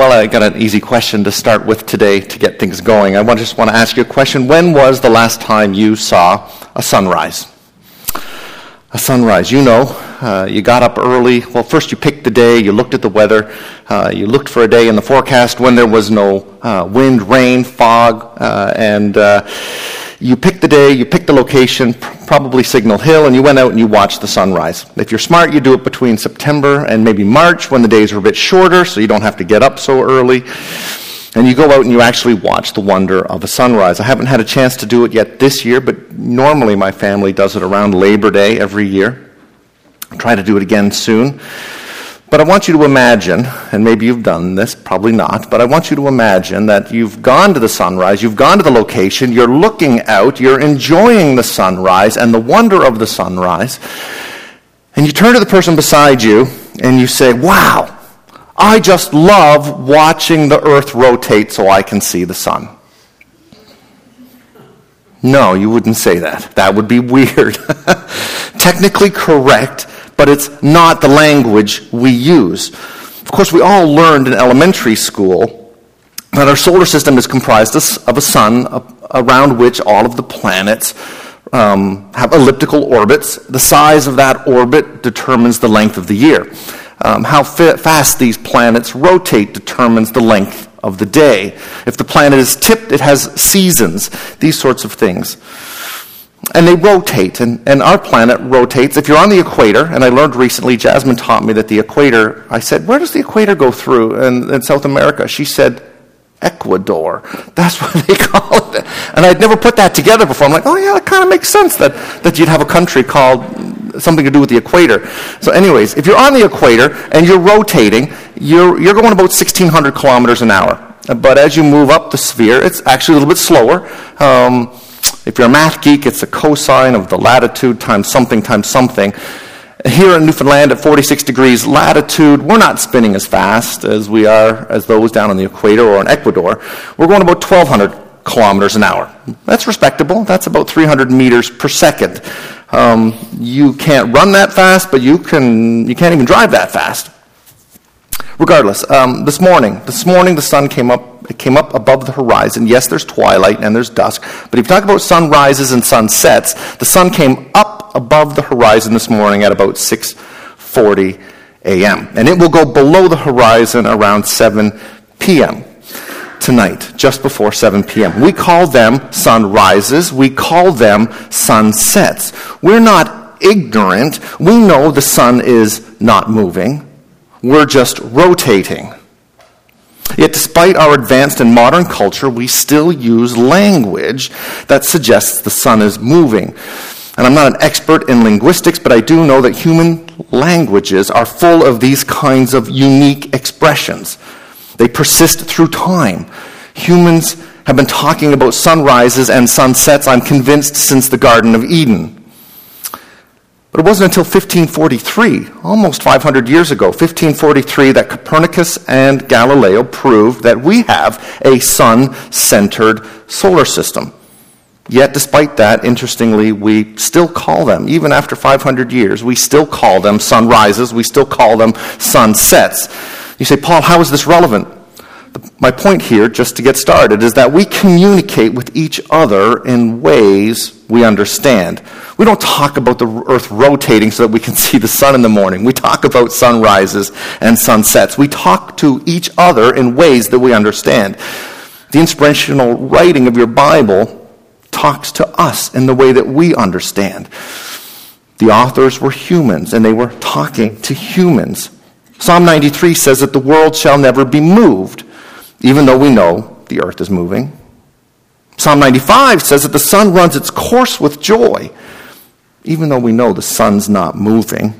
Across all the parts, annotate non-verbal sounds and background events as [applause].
well, I got an easy question to start with today to get things going. I just want to ask you a question. When was the last time you saw a sunrise? A sunrise. You know, uh, you got up early. Well, first you picked the day, you looked at the weather, uh, you looked for a day in the forecast when there was no uh, wind, rain, fog, uh, and uh, you picked the day, you picked the location, probably Signal Hill, and you went out and you watched the sunrise. If you're smart, you do it between September and maybe March when the days are a bit shorter, so you don't have to get up so early. And you go out and you actually watch the wonder of a sunrise. I haven't had a chance to do it yet this year, but normally my family does it around Labor Day every year. I'll try to do it again soon. But I want you to imagine, and maybe you've done this, probably not, but I want you to imagine that you've gone to the sunrise, you've gone to the location, you're looking out, you're enjoying the sunrise and the wonder of the sunrise, and you turn to the person beside you and you say, Wow, I just love watching the earth rotate so I can see the sun. No, you wouldn't say that. That would be [laughs] weird. Technically correct, but it's not the language we use. Of course, we all learned in elementary school that our solar system is comprised of a sun around which all of the planets um, have elliptical orbits. The size of that orbit determines the length of the year. Um, how fast these planets rotate determines the length of the day. If the planet is tipped, it has seasons, these sorts of things and they rotate, and, and our planet rotates. If you're on the equator, and I learned recently, Jasmine taught me that the equator, I said, where does the equator go through in, in South America? She said, Ecuador. [laughs] That's what they [laughs] call it. And I'd never put that together before. I'm like, oh yeah, that kind of makes sense that, that you'd have a country called something to do with the equator. So anyways, if you're on the equator and you're rotating, you're, you're going about 1,600 kilometers an hour. But as you move up the sphere, it's actually a little bit slower. Um, if you're a math geek, it's the cosine of the latitude times something times something. Here in Newfoundland at 46 degrees latitude, we're not spinning as fast as we are as those down on the equator or in Ecuador. We're going about 1,200 kilometers an hour. That's respectable. That's about 300 meters per second. Um, you can't run that fast, but you can. You can't even drive that fast. Regardless, um, this morning, this morning the sun came up it came up above the horizon. Yes, there's twilight and there's dusk, but if you talk about sunrises and sunsets, the sun came up above the horizon this morning at about 6:40 a.m. and it will go below the horizon around 7 p.m. tonight, just before 7 p.m. We call them sunrises, we call them sunsets. We're not ignorant. We know the sun is not moving. We're just rotating. Yet, despite our advanced and modern culture, we still use language that suggests the sun is moving. And I'm not an expert in linguistics, but I do know that human languages are full of these kinds of unique expressions. They persist through time. Humans have been talking about sunrises and sunsets, I'm convinced, since the Garden of Eden. But it wasn't until 1543, almost 500 years ago, 1543, that Copernicus and Galileo proved that we have a sun centered solar system. Yet, despite that, interestingly, we still call them, even after 500 years, we still call them sunrises, we still call them sunsets. You say, Paul, how is this relevant? My point here, just to get started, is that we communicate with each other in ways we understand. We don't talk about the earth rotating so that we can [laughs] see the sun in the morning. We talk about sunrises and sunsets. We talk to each other in ways that we understand. The inspirational writing of your Bible talks to us in the way that we understand. The authors were humans and they were talking to humans. Psalm 93 says that the world shall never be moved even though we know the earth is moving. Psalm 95 says that the sun runs its course with joy, even though we know the sun's not moving.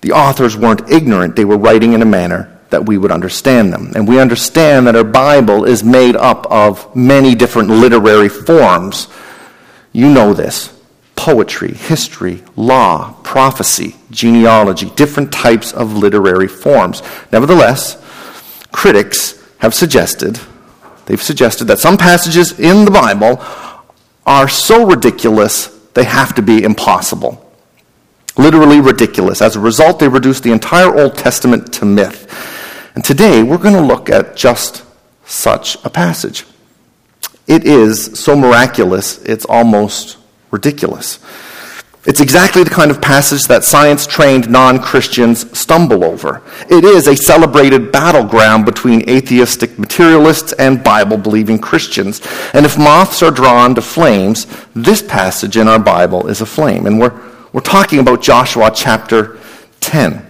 The authors weren't ignorant, they were writing in a manner that we would understand them. And we understand that our Bible is made up of many different literary forms. You know this poetry, history, law, prophecy, genealogy, different types of literary forms. Nevertheless, critics have suggested, they've suggested that some passages in the Bible are so ridiculous they have to be impossible. literally ridiculous. As a result, they reduced the entire Old Testament to myth. And today, we're going to look at just such a passage. It is so miraculous, it's almost ridiculous. It's exactly the kind of passage that science trained non Christians stumble over. It is a celebrated battleground between atheistic materialists and Bible believing Christians. And if moths are drawn to flames, this passage in our Bible is a flame. And we're, we're talking about Joshua chapter 10.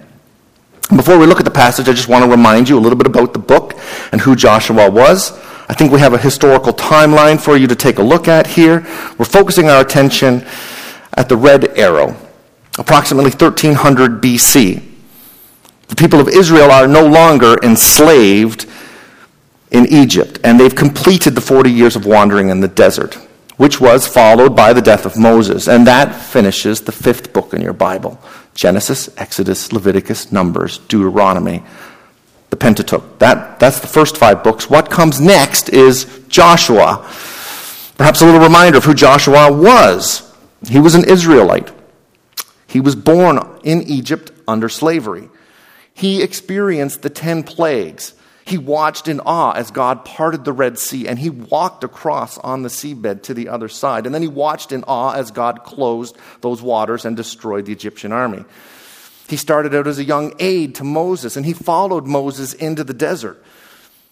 Before we look at the passage, I just want to remind you a little bit about the book and who Joshua was. I think we have a historical timeline for you to take a look at here. We're focusing our attention at the red arrow, approximately 1300 BC. The people of Israel are no longer enslaved in Egypt, and they've completed the 40 years of wandering in the desert, which was followed by the death of Moses. And that finishes the fifth book in your Bible Genesis, Exodus, Leviticus, Numbers, Deuteronomy, the Pentateuch. That, that's the first five books. What comes next is Joshua. Perhaps a little reminder of who Joshua was. He was an Israelite. He was born in Egypt under slavery. He experienced the ten plagues. He watched in awe as God parted the Red Sea and he walked across on the seabed to the other side. And then he watched in awe as God closed those waters and destroyed the Egyptian army. He started out as a young aide to Moses and he followed Moses into the desert.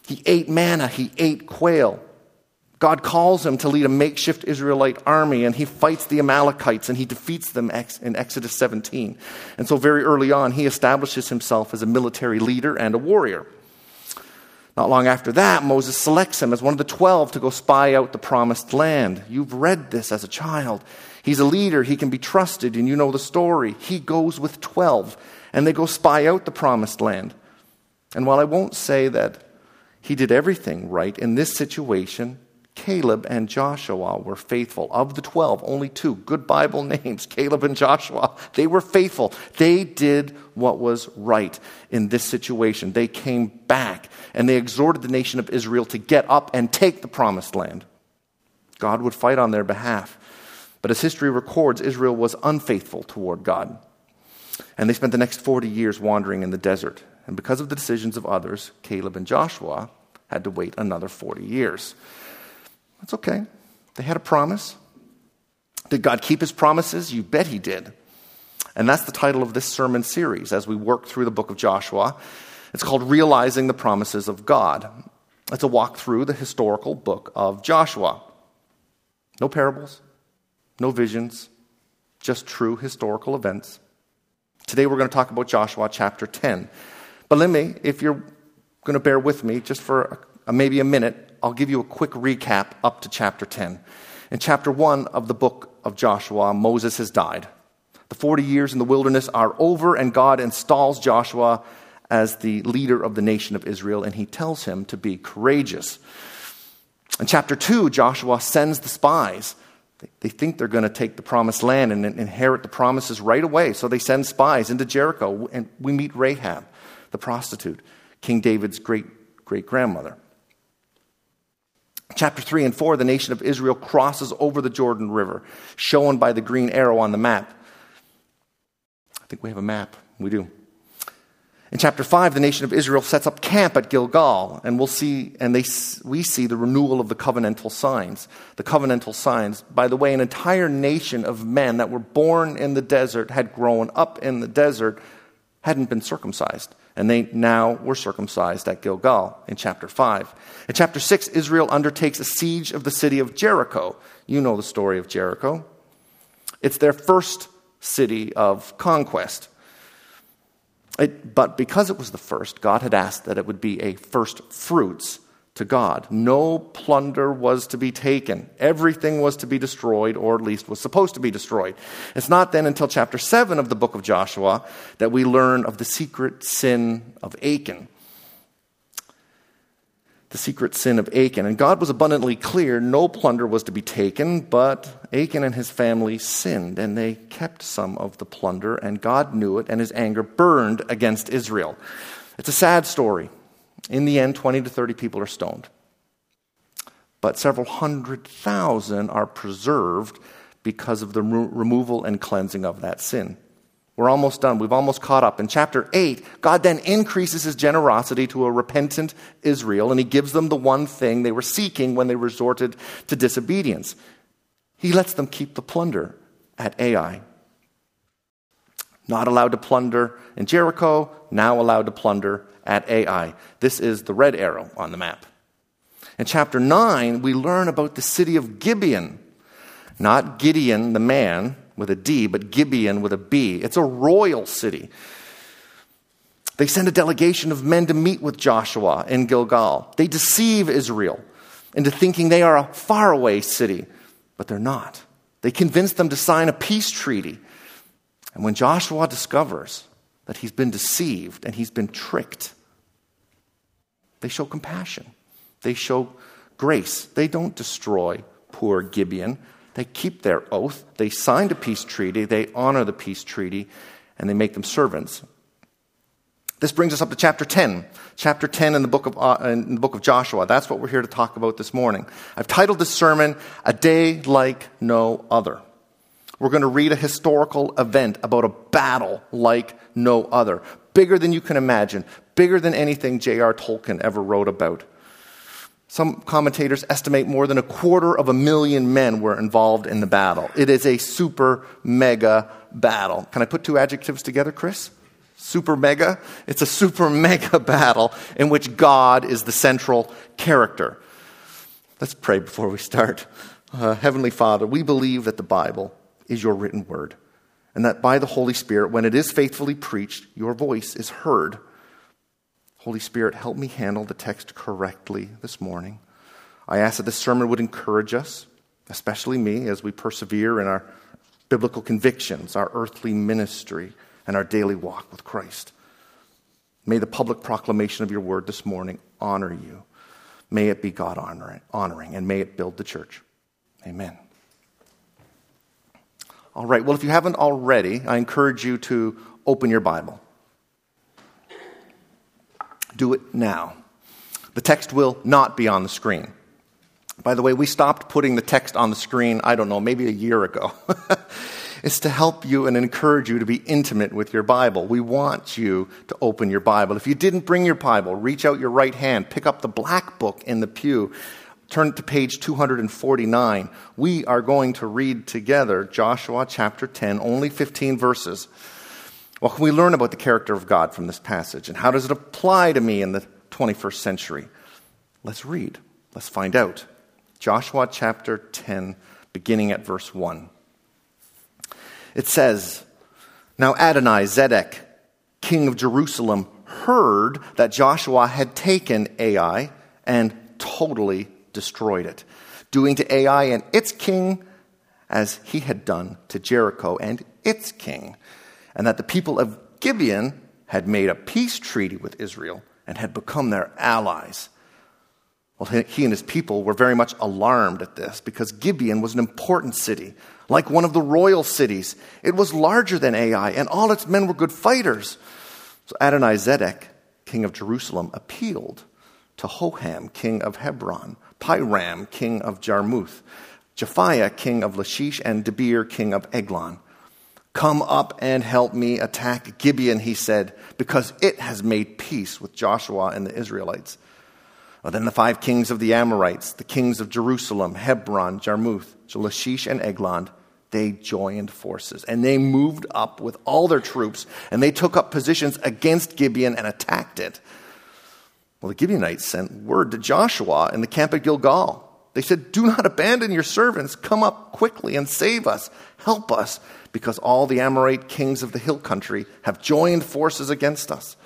He ate manna, he ate quail. God calls him to lead a makeshift Israelite army, and he fights the Amalekites and he defeats them in Exodus 17. And so, very early on, he establishes himself as a military leader and a warrior. Not long after that, Moses selects him as one of the 12 to go spy out the promised land. You've read this as a child. He's a leader, he can be trusted, and you know the story. He goes with 12, and they go spy out the promised land. And while I won't say that he did everything right in this situation, Caleb and Joshua were faithful. Of the 12, only two good Bible [laughs] names, Caleb and Joshua. They were faithful. They did what was right in this situation. They came back and they exhorted the nation of Israel to get up and take the promised land. God would fight on their behalf. But as history records, Israel was unfaithful toward God. And they spent the next 40 years wandering in the desert. And because of the decisions of others, Caleb and Joshua had to wait another 40 years. That's okay. They had a promise. Did God keep his promises? You bet he did. And that's the title of this sermon series as we work through the book of Joshua. It's called Realizing the Promises of God. It's a walk through the historical book of Joshua. No parables, no visions, just true historical events. Today we're going to talk about Joshua chapter 10. But let me, if you're going to bear with me just for a, maybe a minute, I'll give you a quick recap up to chapter 10. In chapter 1 of the book of Joshua, Moses has died. The 40 years in the wilderness are over, and God installs Joshua as the leader of the nation of Israel, and he tells him to be courageous. In chapter 2, Joshua sends the spies. They think they're going to take the promised land and inherit the promises right away, so they send spies into Jericho, and we meet Rahab, the prostitute, King David's great great grandmother. Chapter 3 and 4, the nation of Israel crosses over the Jordan River, shown by the green arrow on the map. I think we have a map. We do. In chapter 5, the nation of Israel sets up camp at Gilgal, and we'll see, and they, we see the renewal of the covenantal signs. The covenantal signs, by the way, an entire nation of men that were born in the desert, had grown up in the desert, hadn't been circumcised and they now were circumcised at Gilgal in chapter 5. In chapter 6, Israel undertakes a siege of the city of Jericho. You know the story of Jericho. It's their first city of conquest. It, but because it was the first, God had asked that it would be a first fruits to God. No plunder was to be taken. Everything was to be destroyed, or at least was supposed to be destroyed. It's not then until chapter 7 of the book of Joshua that we learn of the secret sin of Achan. The secret sin of Achan. And God was abundantly clear no plunder was to be taken, but Achan and his family sinned, and they kept some of the plunder, and God knew it, and his anger burned against Israel. It's a sad story. In the end, 20 to 30 people are stoned. But several hundred thousand are preserved because of the removal and cleansing of that sin. We're almost done. We've almost caught up. In chapter 8, God then increases his generosity to a repentant Israel, and he gives them the one thing they were seeking when they resorted to disobedience. He lets them keep the plunder at Ai. Not allowed to plunder in Jericho, now allowed to plunder at Ai. This is the red arrow on the map. In chapter 9, we learn about the city of Gibeon. Not Gideon, the man, with a D, but Gibeon with a B. It's a royal city. They send a delegation of men to meet with Joshua in Gilgal. They deceive Israel into thinking they are a faraway city, but they're not. They convince them to sign a peace treaty. And when Joshua discovers that he's been deceived and he's been tricked, they show compassion. They show grace. They don't destroy poor Gibeon. They keep their oath. They signed a peace treaty. They honor the peace treaty, and they make them servants. This brings us up to chapter 10. Chapter 10 in the, book of, uh, in the book of Joshua. That's what we're here to talk about this morning. I've titled this sermon, A Day Like No Other. We're going to read a historical event about a battle like no other. Bigger than you can imagine, bigger than anything J.R. Tolkien ever wrote about. Some commentators estimate more than a quarter of a million men were involved in the battle. It is a super mega battle. Can I put two adjectives together, Chris? Super mega? It's a super [laughs] mega battle in which God is the central character. Let's pray before we start. Uh, Heavenly Father, we believe that the Bible is your written word, and that by the Holy Spirit, when it is faithfully preached, your voice is heard Holy Spirit, help me handle the text correctly this morning. I ask that this sermon would encourage us, especially me, as we persevere in our biblical convictions, our earthly ministry, and our daily walk with Christ. May the public proclamation of your word this morning honor you. May it be God honoring, and may it build the church. Amen. All right, well, if you haven't already, I encourage you to open your Bible do it now. The text will not be on the screen. By the way, we stopped putting the text on the screen, I don't know, maybe a year ago. [laughs] it's to help you and encourage you to be intimate with your Bible. We want you to open your Bible. If you didn't bring your Bible, reach out your right hand, pick up the black book in the pew, turn to page 249. We are going to read together Joshua chapter 10, only 15 verses. What can we learn about the character of God from this passage? And how does it apply to me in the 21st century? Let's read. Let's find out. Joshua chapter 10, beginning at verse 1. It says, Now Adonai Zedek, king of Jerusalem, heard that Joshua had taken Ai and totally destroyed it, doing to Ai and its king as he had done to Jericho and its king and that the people of Gibeon had made a peace treaty with Israel and had become their allies. Well, he and his people were very much alarmed at this because Gibeon was an important city, like one of the royal cities. It was larger than Ai, and all its men were good fighters. So Adonai Zedek, king of Jerusalem, appealed to Hoham, king of Hebron, Piram, king of Jarmuth, Japhia, king of Lachish, and Debir, king of Eglon. Come up and help me attack Gibeon, he said, because it has made peace with Joshua and the Israelites. Well, then the five kings of the Amorites, the kings of Jerusalem, Hebron, Jarmuth, Lachish, and Eglon, they joined forces and they moved up with all their troops and they took up positions against Gibeon and attacked it. Well, the Gibeonites sent word to Joshua in the camp at Gilgal. They said, Do not abandon your servants. Come up quickly and save us. Help us because all the Amorite kings of the hill country have joined forces against us.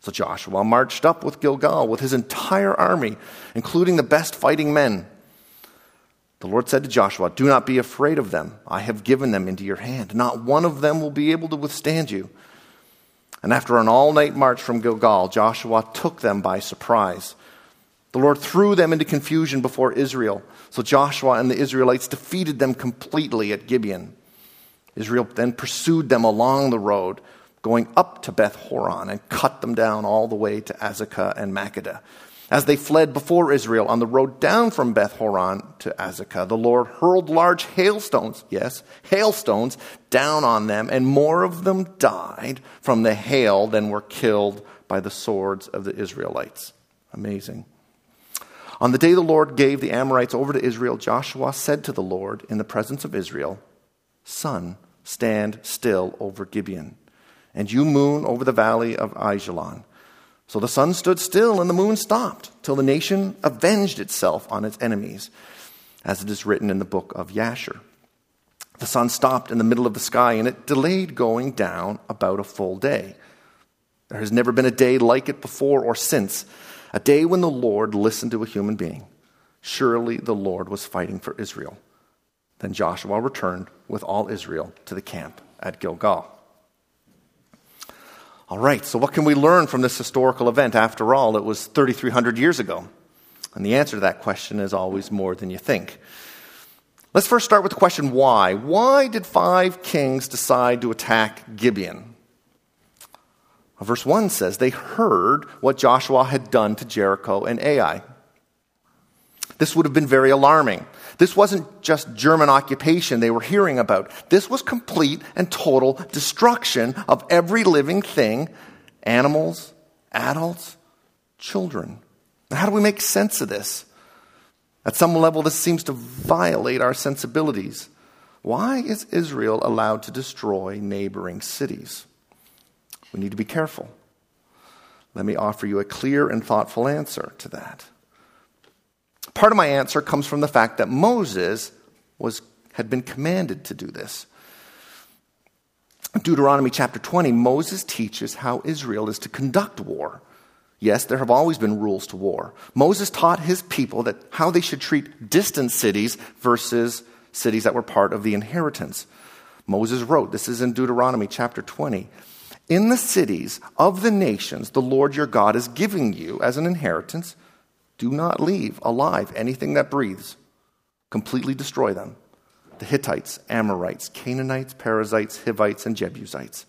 So Joshua marched up with Gilgal with his entire army, including the best fighting men. The Lord said to Joshua, Do not be afraid of them. I have given them into your hand. Not one of them will be able to withstand you. And after an all night march from Gilgal, Joshua took them by surprise. The Lord threw them into confusion before Israel. So Joshua and the Israelites defeated them completely at Gibeon. Israel then pursued them along the road, going up to Beth Horon, and cut them down all the way to Azekah and Makkedah. As they fled before Israel on the road down from Beth Horon to Azekah, the Lord hurled large hailstones, yes, hailstones, down on them, and more of them died from the hail than were killed by the swords of the Israelites. Amazing. On the day the Lord gave the Amorites over to Israel, Joshua said to the Lord in the presence of Israel, Sun, stand still over Gibeon, and you, moon, over the valley of Ajalon. So the sun stood still and the moon stopped till the nation avenged itself on its enemies, as it is written in the book of Yasher. The sun stopped in the middle of the sky and it delayed going down about a full day. There has never been a day like it before or since, a day when the Lord listened to a human being. Surely the Lord was fighting for Israel. Then Joshua returned with all Israel to the camp at Gilgal. All right, so what can we learn from this historical event? After all, it was 3,300 years ago. And the answer to that question is always more than you think. Let's first start with the question why? Why did five kings decide to attack Gibeon? Verse 1 says they heard what Joshua had done to Jericho and Ai. This would have been very alarming. This wasn't just German occupation they were hearing about. This was complete and total destruction of every living thing animals, adults, children. How do we make sense of this? At some level, this seems to violate our sensibilities. Why is Israel allowed to destroy neighboring cities? We need to be careful. Let me offer you a clear and thoughtful answer to that. Part of my answer comes from the fact that Moses was, had been commanded to do this. Deuteronomy chapter 20, Moses teaches how Israel is to conduct war. Yes, there have always been rules to war. Moses taught his people that how they should treat distant cities versus cities that were part of the inheritance. Moses wrote, this is in Deuteronomy chapter 20, in the cities of the nations the Lord your God is giving you as an inheritance, do not leave alive anything that breathes. Completely destroy them. The Hittites, Amorites, Canaanites, Perizzites, Hivites, and Jebusites,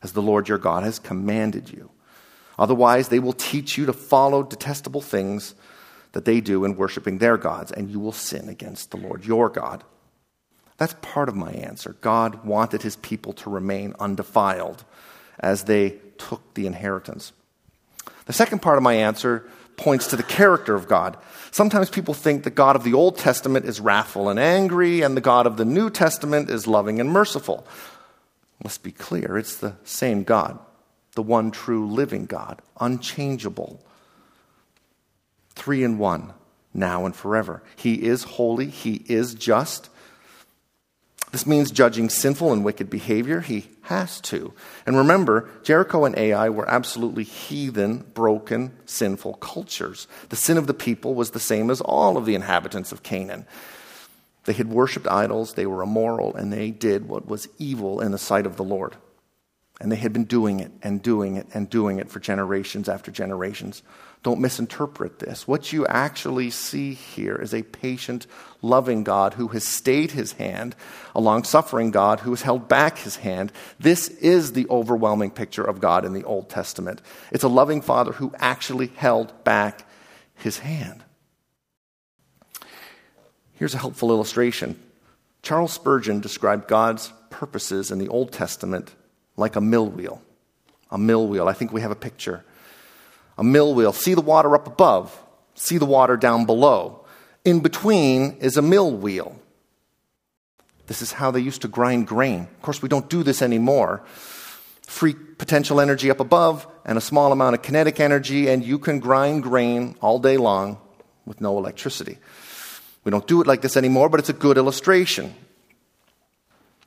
as the Lord your God has commanded you. Otherwise, they will teach you to follow detestable things that they do in worshiping their gods, and you will sin against the Lord your God. That's part of my answer. God wanted his people to remain undefiled as they took the inheritance. The second part of my answer points to the character of God. Sometimes people think the God of the Old Testament is wrathful and angry, and the God of the New Testament is loving and merciful. Let's be clear it's the same God, the one true living God, unchangeable, three in one, now and forever. He is holy, He is just, this means judging sinful and wicked behavior. He has to. And remember, Jericho and Ai were absolutely heathen, broken, sinful cultures. The sin of the people was the same as all of the inhabitants of Canaan. They had worshiped idols, they were immoral, and they did what was evil in the sight of the Lord. And they had been doing it and doing it and doing it for generations after generations. Don't misinterpret this. What you actually see here is a patient, loving God who has stayed his hand, a long suffering God who has held back his hand. This is the overwhelming picture of God in the Old Testament. It's a loving Father who actually held back his hand. Here's a helpful illustration. Charles Spurgeon described God's purposes in the Old Testament like a mill wheel. A mill wheel. I think we have a picture. A mill wheel. See the water up above, see the water down below. In between is a mill wheel. This is how they used to grind grain. Of course, we don't do this anymore. Free potential energy up above and a small amount of kinetic energy, and you can grind grain all day long with no electricity. We don't do it like this anymore, but it's a good illustration.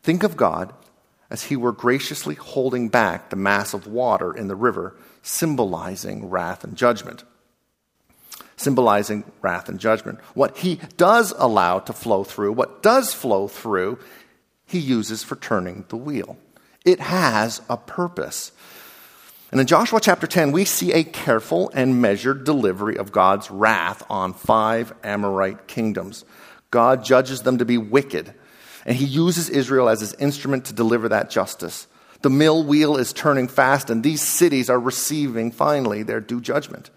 Think of God as he were graciously holding back the mass of water in the river, symbolizing wrath and judgment. Symbolizing wrath and judgment. What he does allow to flow through, what does flow through, he uses for turning the wheel. It has a purpose. And in Joshua chapter 10, we see a careful and measured delivery of God's wrath on five Amorite kingdoms. God judges them to be wicked and he uses Israel as his instrument to deliver that justice. The mill wheel is turning fast, and these cities are receiving finally their due judgment.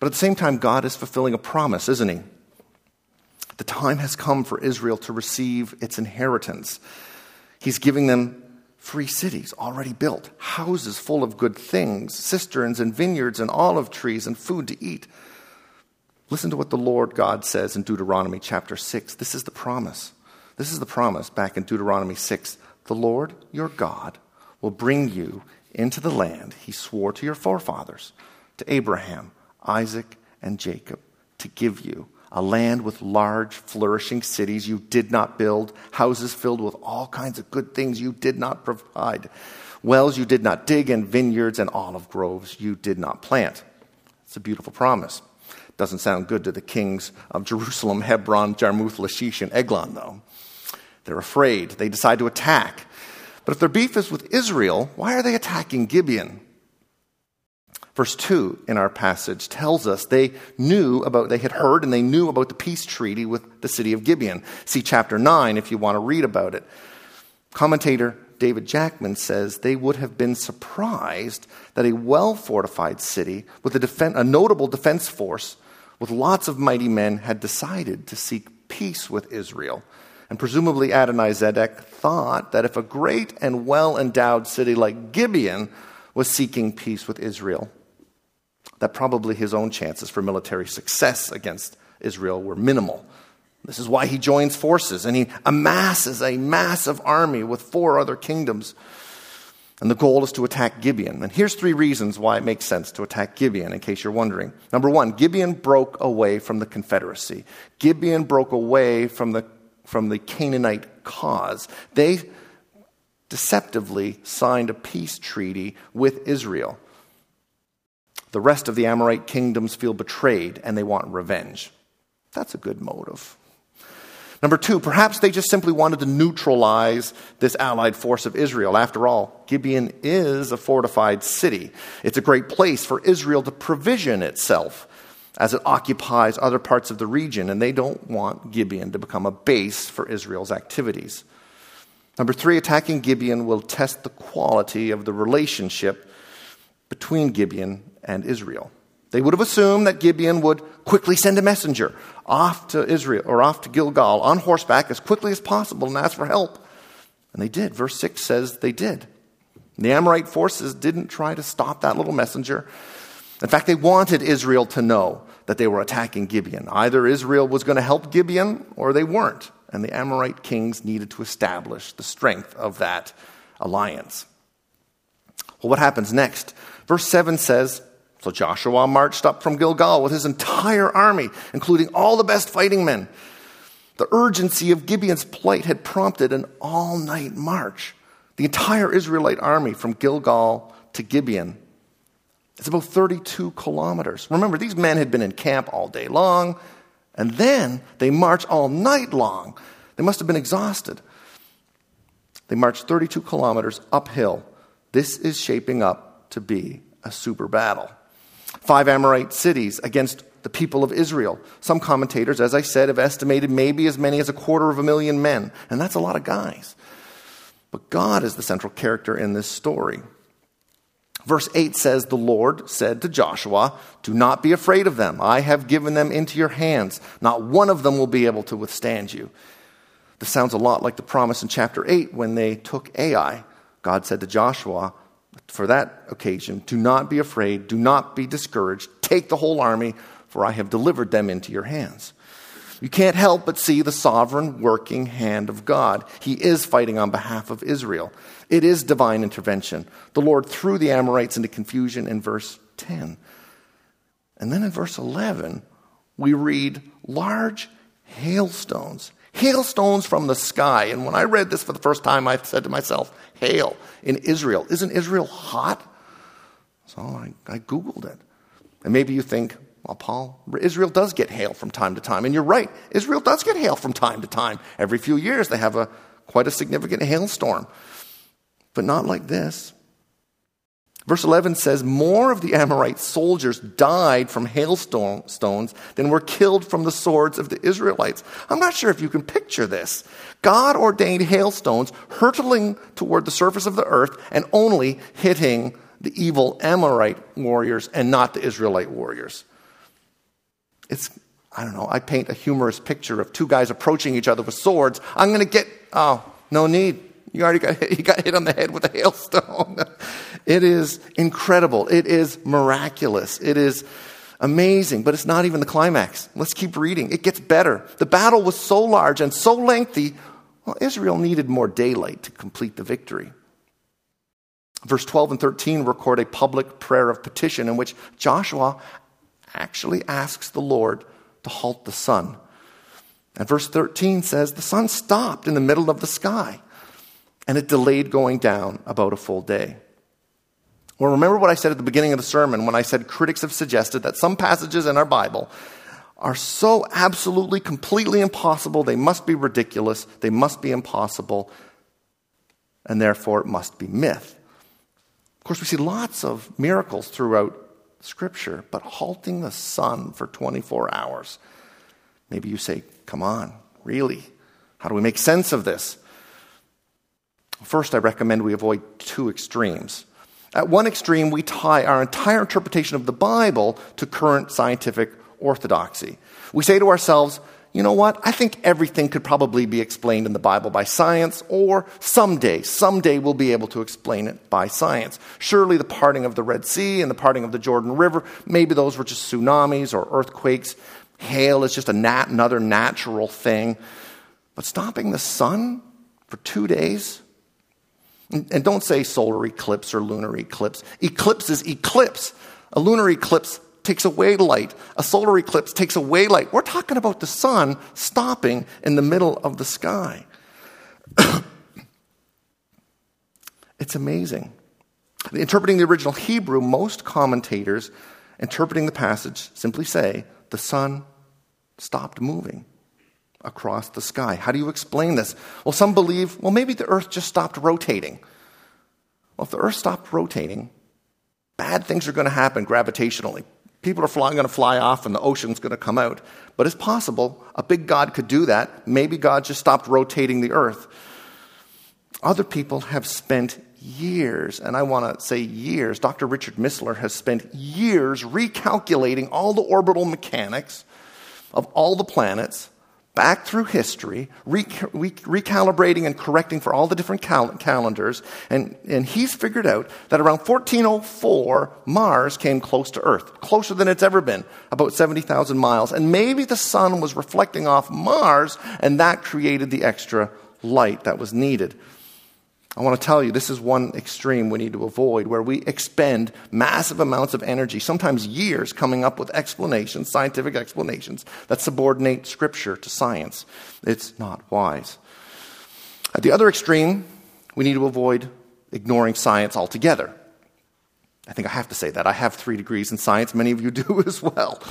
But at the same time, God is fulfilling a promise, isn't He? The time has come for Israel to receive its inheritance. He's giving them free cities already built, houses full of good things, cisterns and vineyards and olive trees and food to eat. Listen to what the Lord God says in Deuteronomy chapter 6. This is the promise. This is the promise back in Deuteronomy 6. The Lord your God will bring you into the land he swore to your forefathers, to Abraham, Isaac, and Jacob, to give you a land with large, flourishing cities you did not build, houses filled with all kinds of good things you did not provide, wells you did not dig, and vineyards and olive groves you did not plant. It's a beautiful promise. Doesn't sound good to the kings of Jerusalem, Hebron, Jarmuth, Lachish, and Eglon, though. They're afraid. They decide to attack. But if their beef is with Israel, why are they attacking Gibeon? Verse 2 in our passage tells us they knew about, they had heard and they knew about the peace treaty with the city of Gibeon. See chapter 9 if you want to read about it. Commentator David Jackman says they would have been surprised that a well fortified city with a, defen- a notable defense force with lots of mighty men had decided to seek peace with Israel and presumably Adonizedek thought that if a great and well endowed city like Gibeon was seeking peace with Israel, that probably his own chances for military success against Israel were minimal. This is why he joins forces and he amasses a massive army with four other kingdoms. And the goal is to attack Gibeon. And here's three reasons why it makes sense to attack Gibeon, in case you're wondering. Number one, Gibeon broke away from the Confederacy. Gibeon broke away from the from the Canaanite cause. They deceptively signed a peace treaty with Israel. The rest of the Amorite kingdoms feel betrayed and they want revenge. That's a good motive. Number two, perhaps they just simply wanted to neutralize this allied force of Israel. After all, Gibeon is a fortified city. It's a great place for Israel to provision itself as it occupies other parts of the region, and they don't want Gibeon to become a base for Israel's activities. Number three, attacking Gibeon will test the quality of the relationship between Gibeon and Israel. They would have assumed that Gibeon would quickly send a messenger off to Israel or off to Gilgal on horseback as quickly as possible and ask for help. And they did. Verse 6 says they did. The Amorite forces didn't try to stop that little messenger. In fact, they wanted Israel to know that they were attacking Gibeon. Either Israel was going to help Gibeon or they weren't. And the Amorite kings needed to establish the strength of that alliance. Well, what happens next? Verse 7 says So Joshua marched up from Gilgal with his entire army, including all the best fighting men. The urgency of Gibeon's plight had prompted an all night march. The entire Israelite army from Gilgal to Gibeon it's about 32 kilometers. Remember, these men had been in camp all day long, and then they march all night long. They must have been exhausted. They marched 32 kilometers uphill. This is shaping up to be a super battle. Five Amorite cities against the people of Israel. Some commentators, as I said, have estimated maybe as many as a quarter of a million men, and that's a lot of guys. But God is the central character in this story. Verse 8 says, The Lord said to Joshua, Do not be afraid of them. I have given them into your hands. Not one of them will be able to withstand you. This sounds a lot like the promise in chapter 8 when they took Ai. God said to Joshua, for that occasion, Do not be afraid, do not be discouraged. Take the whole army, for I have delivered them into your hands. You can't help but see the sovereign working hand of God. He is fighting on behalf of Israel. It is divine intervention. The Lord threw the Amorites into confusion in verse 10. And then in verse 11, we read large hailstones. Hailstones from the sky. And when I read this for the first time, I said to myself, hail in Israel. Isn't Israel hot? So I, I Googled it. And maybe you think, well, Paul, Israel does get hail from time to time. And you're right, Israel does get hail from time to time. Every few years, they have a, quite a significant hailstorm. But not like this. Verse 11 says, More of the Amorite soldiers died from hailstones than were killed from the swords of the Israelites. I'm not sure if you can picture this. God ordained hailstones hurtling toward the surface of the earth and only hitting the evil Amorite warriors and not the Israelite warriors. It's, I don't know, I paint a humorous picture of two guys approaching each other with swords. I'm going to get, oh, no need. You already got hit, [laughs] you got hit on the head with a hailstone. [laughs] it is incredible. It is miraculous. It is amazing, but it's not even the climax. Let's keep reading. It gets better. The battle was so large and so lengthy, well, Israel needed more daylight to complete the victory. Verse 12 and 13 record a public prayer of petition in which Joshua actually asks the Lord to halt the sun. And verse 13 says the sun stopped in the middle of the sky and it delayed going down about a full day. Well, remember what I said at the beginning of the sermon when I said critics have suggested that some passages in our Bible are so absolutely, completely impossible, they must be ridiculous, they must be impossible, and therefore it must be myth. Of course, we see lots of miracles throughout Scripture, but halting the sun for 24 hours. Maybe you say, come on, really? How do we make sense of this? First, I recommend we avoid two extremes. At one extreme, we tie our entire interpretation of the Bible to current scientific orthodoxy. We say to ourselves, you know what? I think everything could probably be explained in the Bible by science, or someday, someday we'll be able to explain it by science. Surely the parting of the Red Sea and the parting of the Jordan River, maybe those were just tsunamis or earthquakes. Hail is just a nat- another natural thing. But stopping the sun for two days, and don't say solar eclipse or lunar eclipse. Eclipse is eclipse. A lunar eclipse takes away light. A solar eclipse takes away light. We're talking about the sun stopping in the middle of the sky. [coughs] it's amazing. Interpreting the original Hebrew, most commentators interpreting the passage simply say the sun stopped moving across the sky. How do you explain this? Well, some believe, well, maybe the earth just stopped rotating. Well, if the earth stopped rotating, bad things are going to happen gravitationally. People are flying, going to fly off and the ocean's going to come out. But it's possible a big God could do that. Maybe God just stopped rotating the earth. Other people have spent years, and I want to say years, Dr. Richard Missler has spent years recalculating all the orbital mechanics of all the planets back through history, rec- recalibrating and correcting for all the different cal- calendars, and, and he's figured out that around 1404, Mars came close to Earth, closer than it's ever been, about 70,000 miles. And maybe the sun was reflecting off Mars, and that created the extra light that was needed. I want to tell you, this is one extreme we need to avoid where we expend massive amounts of energy, sometimes years, coming up with explanations, scientific explanations, that subordinate Scripture to science. It's not wise. At the other extreme, we need to avoid ignoring science altogether. I think I have to say that. I have three degrees in science, many of you [laughs] do as well.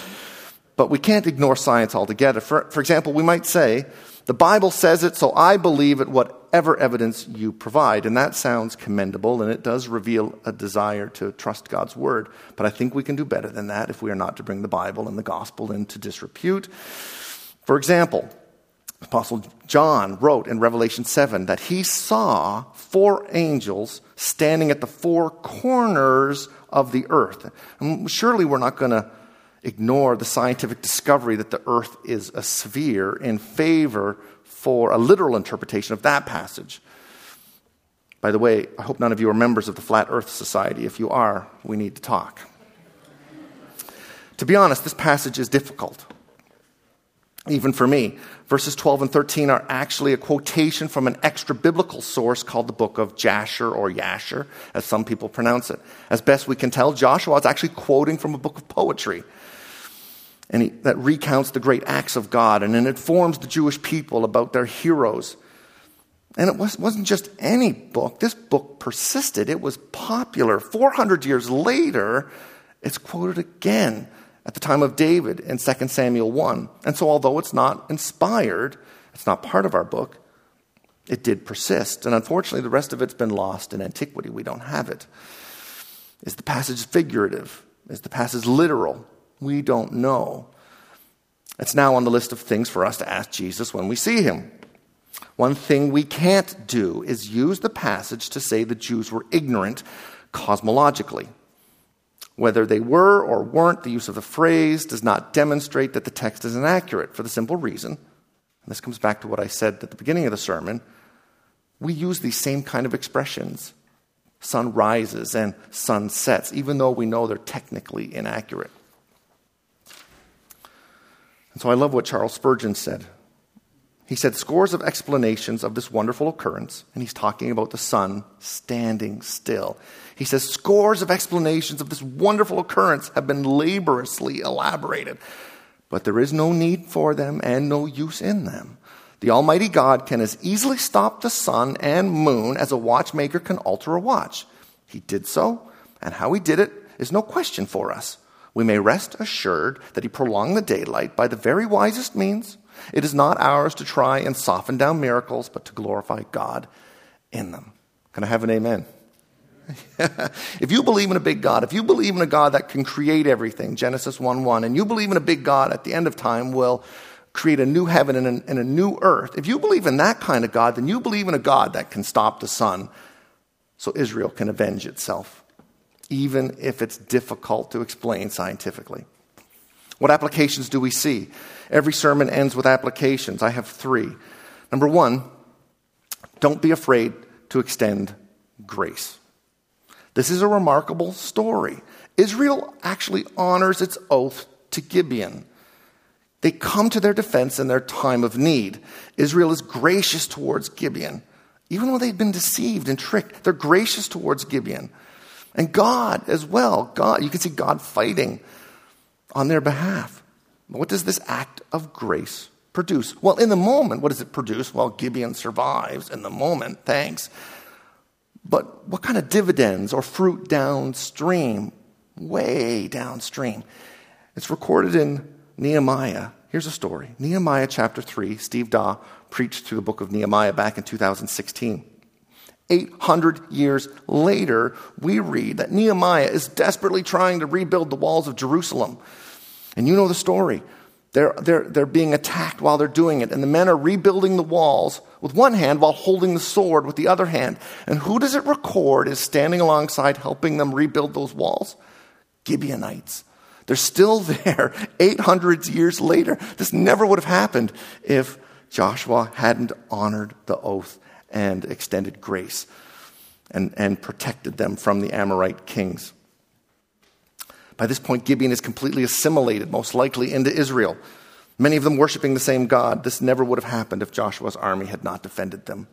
But we can't ignore science altogether. For, for example, we might say, the Bible says it, so I believe it, whatever evidence you provide. And that sounds commendable, and it does reveal a desire to trust God's word. But I think we can do better than that if we are not to bring the Bible and the gospel into disrepute. For example, Apostle John wrote in Revelation 7 that he saw four angels standing at the four corners of the earth. And surely we're not going to ignore the scientific discovery that the earth is a sphere in favor for a literal interpretation of that passage. By the way, I hope none of you are members of the Flat Earth Society. If you are, we need to talk. to be honest, this passage is difficult, even for me. Verses 12 and 13 are actually a quotation from an extra biblical source called the book of Jasher or Yasher, as some people pronounce it. As best we can tell, Joshua is actually quoting from a book of poetry and he, that recounts the great acts of God and it informs the Jewish people about their heroes. And it was, wasn't just any book, this book persisted. It was popular. 400 years later, it's quoted again at the time of David in 2 Samuel 1. And so, although it's not inspired, it's not part of our book, it did persist. And unfortunately, the rest of it's been lost in antiquity. We don't have it. Is the passage figurative? Is the passage literal? We don't know. It's now on the list of things for us to ask Jesus when we see him. One thing we can't do is use the passage to say the Jews were ignorant cosmologically. Whether they were or weren't, the use of the phrase does not demonstrate that the text is inaccurate for the simple reason, and this comes back to what I said at the beginning of the sermon, we use these same kind of expressions sun rises and sun sets, even though we know they're technically inaccurate. And so I love what Charles Spurgeon said. He said scores of explanations of this wonderful occurrence, and he's talking about the sun standing still. He says scores of explanations of this wonderful occurrence have been laboriously elaborated, but there is no need for them and no use in them. The Almighty God can as easily stop the sun and moon as a watchmaker can alter a watch. He did so, and how he did it is no question for us. We may rest assured that he prolonged the daylight by the very wisest means. It is not ours to try and soften down miracles, but to glorify God in them. Can I have an amen? [laughs] if you believe in a big God, if you believe in a God that can create everything, Genesis 1 1, and you believe in a big God at the end of time will create a new heaven and a, and a new earth, if you believe in that kind of God, then you believe in a God that can stop the sun so Israel can avenge itself, even if it's difficult to explain scientifically. What applications do we see? Every sermon ends with applications. I have three. Number one, don't be afraid to extend grace. This is a remarkable story. Israel actually honors its oath to Gibeon. They come to their defense in their time of need. Israel is gracious towards Gibeon. Even though they've been deceived and tricked, they're gracious towards Gibeon. And God as well. God, you can see God fighting on their behalf. What does this act of grace produce? Well, in the moment, what does it produce? Well, Gibeon survives in the moment, thanks. But what kind of dividends or fruit downstream? Way downstream. It's recorded in Nehemiah. Here's a story Nehemiah chapter 3. Steve Daw preached through the book of Nehemiah back in 2016. 800 years later, we read that Nehemiah is desperately trying to rebuild the walls of Jerusalem. And you know the story. They're, they're, they're being attacked while they're doing it, and the men are rebuilding the walls with one hand while holding the sword with the other hand. And who does it record is standing alongside helping them rebuild those walls? Gibeonites. They're still [laughs] there 800 years later. This never would have happened if Joshua hadn't honored the oath and extended grace and, and protected them from the Amorite kings. By this point, Gibeon is completely assimilated, most likely into Israel. Many of them worshiping the same God. This never would have happened if Joshua's army had not defended them.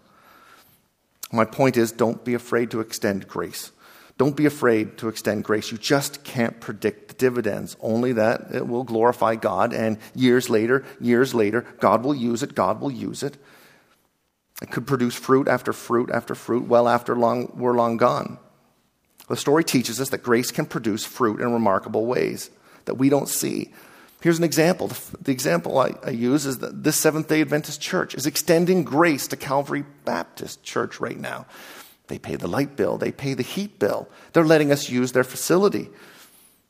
My point is don't be afraid to extend grace. Don't be afraid to extend grace. You just can't predict the dividends, only that it will glorify God, and years later, years later, God will use it, God will use it. It could produce fruit after fruit after fruit well after long, we're long gone. The story teaches us that grace can produce fruit in remarkable ways that we don't see. Here's an example. The, example I, I use is that this Seventh day Adventist church is extending grace to Calvary Baptist Church right now. They pay the light bill, they pay the heat bill. They're letting us use their facility.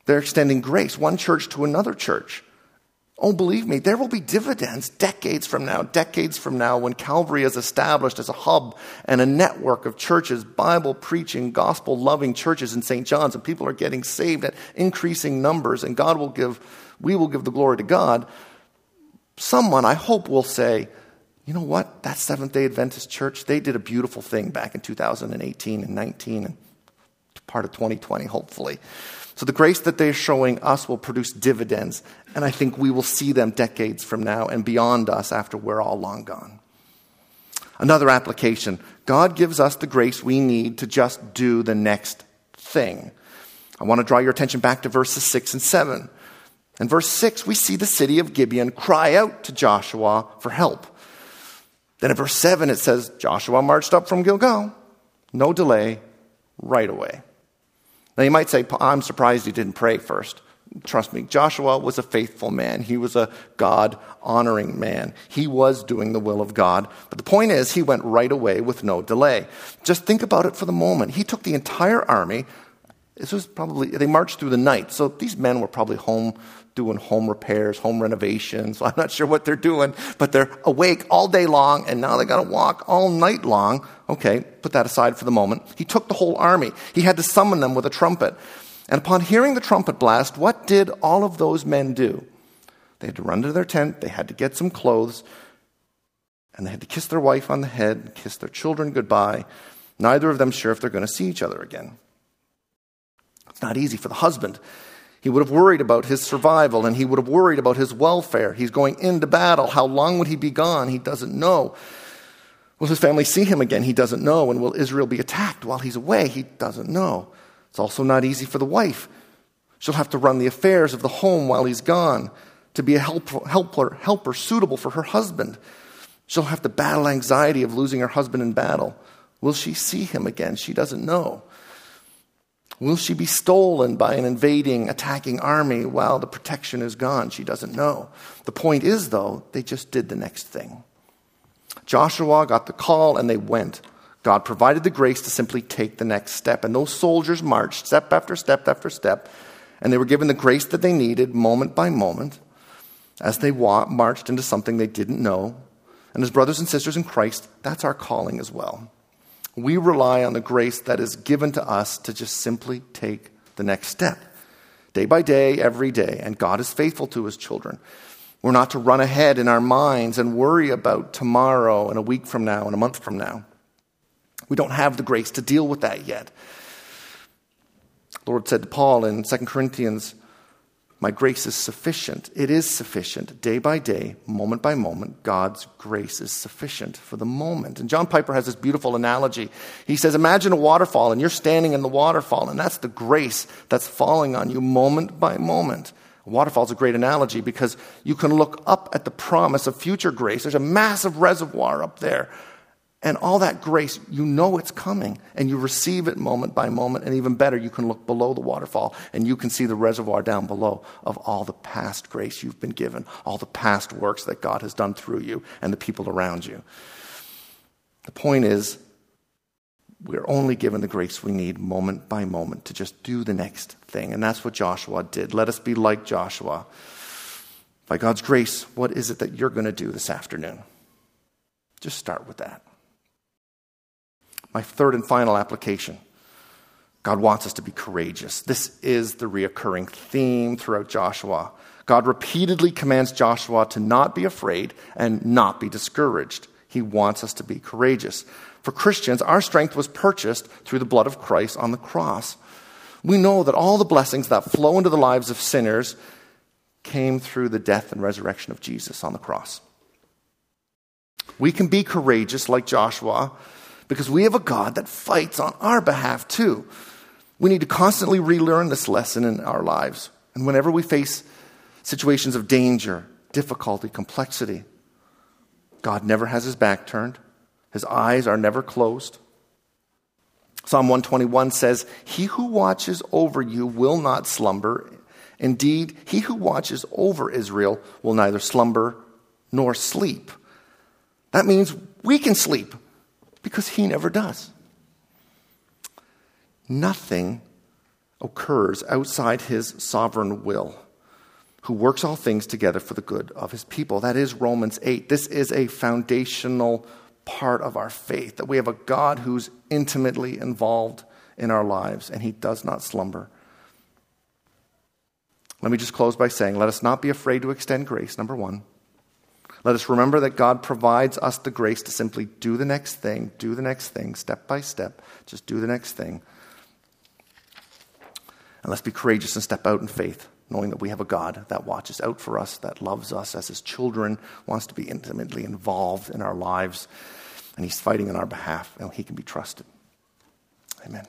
They're extending grace, one church to another church. Oh, believe me, there will be dividends decades from now, decades from now, when Calvary is established as a hub and a network of churches, Bible preaching, gospel loving churches in St. John's, and people are getting saved at increasing numbers, and God will give, we will give the glory to God. Someone, I hope, will say, you know what? That Seventh day Adventist church, they did a beautiful thing back in 2018 and 19 and part of 2020, hopefully. So the grace that they're showing us will produce dividends, and I think we will see them decades from now and beyond us after we're all long gone. Another application God gives us the grace we need to just do the next thing. I want to draw your attention back to verses 6 and 7. In verse 6, we see the city of Gibeon cry out to Joshua for help. Then in verse 7, it says, Joshua marched up from Gilgal, no delay, right away. Now you might say, I'm surprised he didn't pray first. Trust me, Joshua was a faithful man. He was a God honoring man. He was doing the will of God. But the point is, he went right away with no delay. Just think about it for the moment. He took the entire army. This was probably, they marched through the night. So these men were probably home doing home repairs, home renovations. [laughs] I'm not sure what they're doing, but they're awake all day long and now they got to walk all night long. Okay, put that aside for the moment. He took the whole army. He had to summon them with a trumpet. And upon hearing the trumpet blast, what did all of those men do? They had to run to their tent, they had to get some clothes, and they had to kiss their wife on the head, kiss their children goodbye. Neither of them sure if they're going to see each other again. It's not easy for the husband. He would have worried about his survival and he would have worried about his welfare. He's going into battle. How long would he be gone? He doesn't know. Will his family see him again? He doesn't know. And will Israel be attacked while he's away? He doesn't know. It's also not easy for the wife. She'll have to run the affairs of the home while he's gone to be a helper, helper, helper suitable for her husband. She'll have to battle anxiety of losing her husband in battle. Will she see him again? She doesn't know. Will she be stolen by an invading, attacking army while the protection is gone? She doesn't know. The point is, though, they just did the next thing. Joshua got the call and they went. God provided the grace to simply take the next step. And those soldiers marched step after step after step. And they were given the grace that they needed moment by moment as they marched into something they didn't know. And as brothers and sisters in Christ, that's our calling as well. We rely on the grace that is given to us to just simply take the next step, day by day, every day. And God is faithful to his children. We're not to run ahead in our minds and worry about tomorrow and a week from now and a month from now. We don't have the grace to deal with that yet. The Lord said to Paul in 2 Corinthians my grace is sufficient. It is sufficient. Day by day, moment by moment, God's grace is sufficient for the moment. And John Piper has this beautiful analogy. He says, Imagine a waterfall, and you're standing in the waterfall, and that's the grace that's falling on you moment by moment. Waterfall is a great analogy because you can look up at the promise of future grace. There's a massive reservoir up there and all that grace, you know it's coming, and you receive it moment by moment. And even better, you can look below the waterfall and you can see the reservoir down below of all the past grace you've been given, all the past works that God has done through you and the people around you. The point is, we're only given the grace we need moment by moment to just do the next thing. And that's what Joshua did. Let us be like Joshua. By God's grace, what is it that you're going to do this afternoon? Just start with that. My third and final application God wants us to be courageous. This is the reoccurring theme throughout Joshua. God repeatedly commands Joshua to not be afraid and not be discouraged. He wants us to be courageous. For Christians, our strength was purchased through the blood of Christ on the cross. We know that all the blessings that flow into the lives of sinners came through the death and resurrection of Jesus on the cross. We can be courageous like Joshua because we have a God that fights on our behalf too. We need to constantly relearn this lesson in our lives. And whenever we face situations of danger, difficulty, complexity, God never has his back turned, his eyes are never closed. Psalm 121 says, He who watches over you will not slumber. Indeed, he who watches over Israel will neither slumber nor sleep. That means we can sleep because he never does. Nothing occurs outside his sovereign will, who works all things together for the good of his people. That is Romans 8. This is a foundational part of our faith that we have a God who's intimately involved in our lives and he does not slumber. Let me just close by saying, let us not be afraid to extend grace, number one. Let us remember that God provides us the grace to simply do the next thing, do the next thing, step by step, just do the next thing. And let's be courageous and step out in faith, knowing that we have a God that watches out for us, that loves us as his children, wants to be intimately involved in our lives, and he's fighting on our behalf, and he can be trusted. Amen.